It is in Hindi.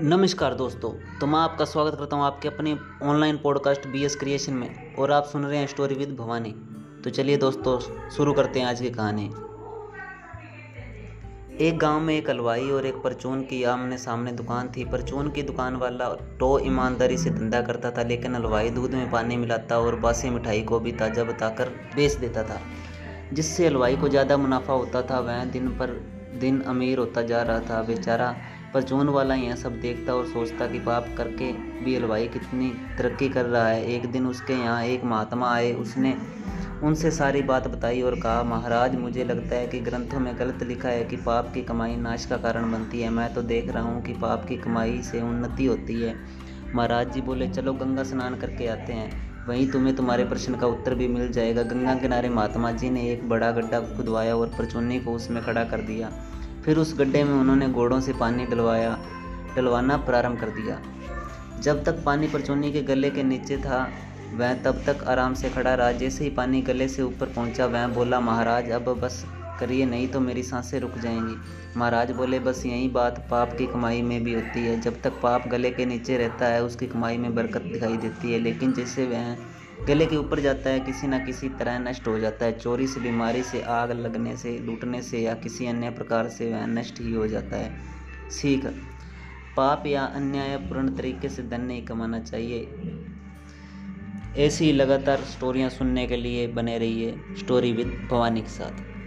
नमस्कार दोस्तों तो मैं आपका स्वागत करता हूँ आपके अपने online podcast B S creation में, और आप सुन रहे हैं स्टोरी विद भवानी तो चलिए दोस्तों, शुरू करते हैं आज की कहानी। एक गाँव में एक हलवाई और एक परचून की आमने सामने दुकान थी। परचून की दुकान वाला टो ईमानदारी से धंधा करता था, लेकिन हलवाई दूध में पानी मिलाता और बासी मिठाई को भी ताज़ा बताकर बेच देता था, जिससे हलवाई को ज़्यादा मुनाफा होता था। वह दिन पर दिन अमीर होता जा रहा था। बेचारा पर जून वाला यह सब देखता और सोचता कि पाप करके भी हलवाई कितनी तरक्की कर रहा है। एक दिन उसके यहाँ एक महात्मा आए, उसने उनसे सारी बात बताई और कहा, महाराज, मुझे लगता है कि ग्रंथों में गलत लिखा है कि पाप की कमाई नाश का कारण बनती है। मैं तो देख रहा हूँ कि पाप की कमाई से उन्नति होती है। महाराज जी बोले, चलो गंगा स्नान करके आते हैं। वहीं तुम्हें तुम्हारे प्रश्न का उत्तर भी मिल जाएगा। गंगा किनारे महात्मा जी ने एक बड़ा गड्ढा खुदवाया और परचुन्नी को उसमें खड़ा कर दिया। फिर उस गड्ढे में उन्होंने घोड़ों से पानी डलवाया, डलवाना प्रारंभ कर दिया। जब तक पानी परचोनी के गले के नीचे था, वह तब तक आराम से खड़ा। रहा जैसे ही पानी गले से ऊपर पहुँचा। वह बोला, महाराज, अब बस करिए, नहीं तो मेरी साँसें रुक जाएँगी। महाराज बोले, बस यही बात पाप की कमाई में भी होती है। जब तक पाप गले के नीचे रहता है, उसकी कमाई में बरकत दिखाई देती है। लेकिन जैसे वह गले के ऊपर जाता है, किसी न किसी तरह नष्ट हो जाता है। चोरी से, बीमारी से, आग लगने से, लूटने से या किसी अन्य प्रकार से वह नष्ट ही हो जाता है। सीख, पाप या अन्यायपूर्ण तरीके से धन नहीं कमाना चाहिए। ऐसी लगातार स्टोरियाँ सुनने के लिए बने रहिए स्टोरी विद भवानी के साथ।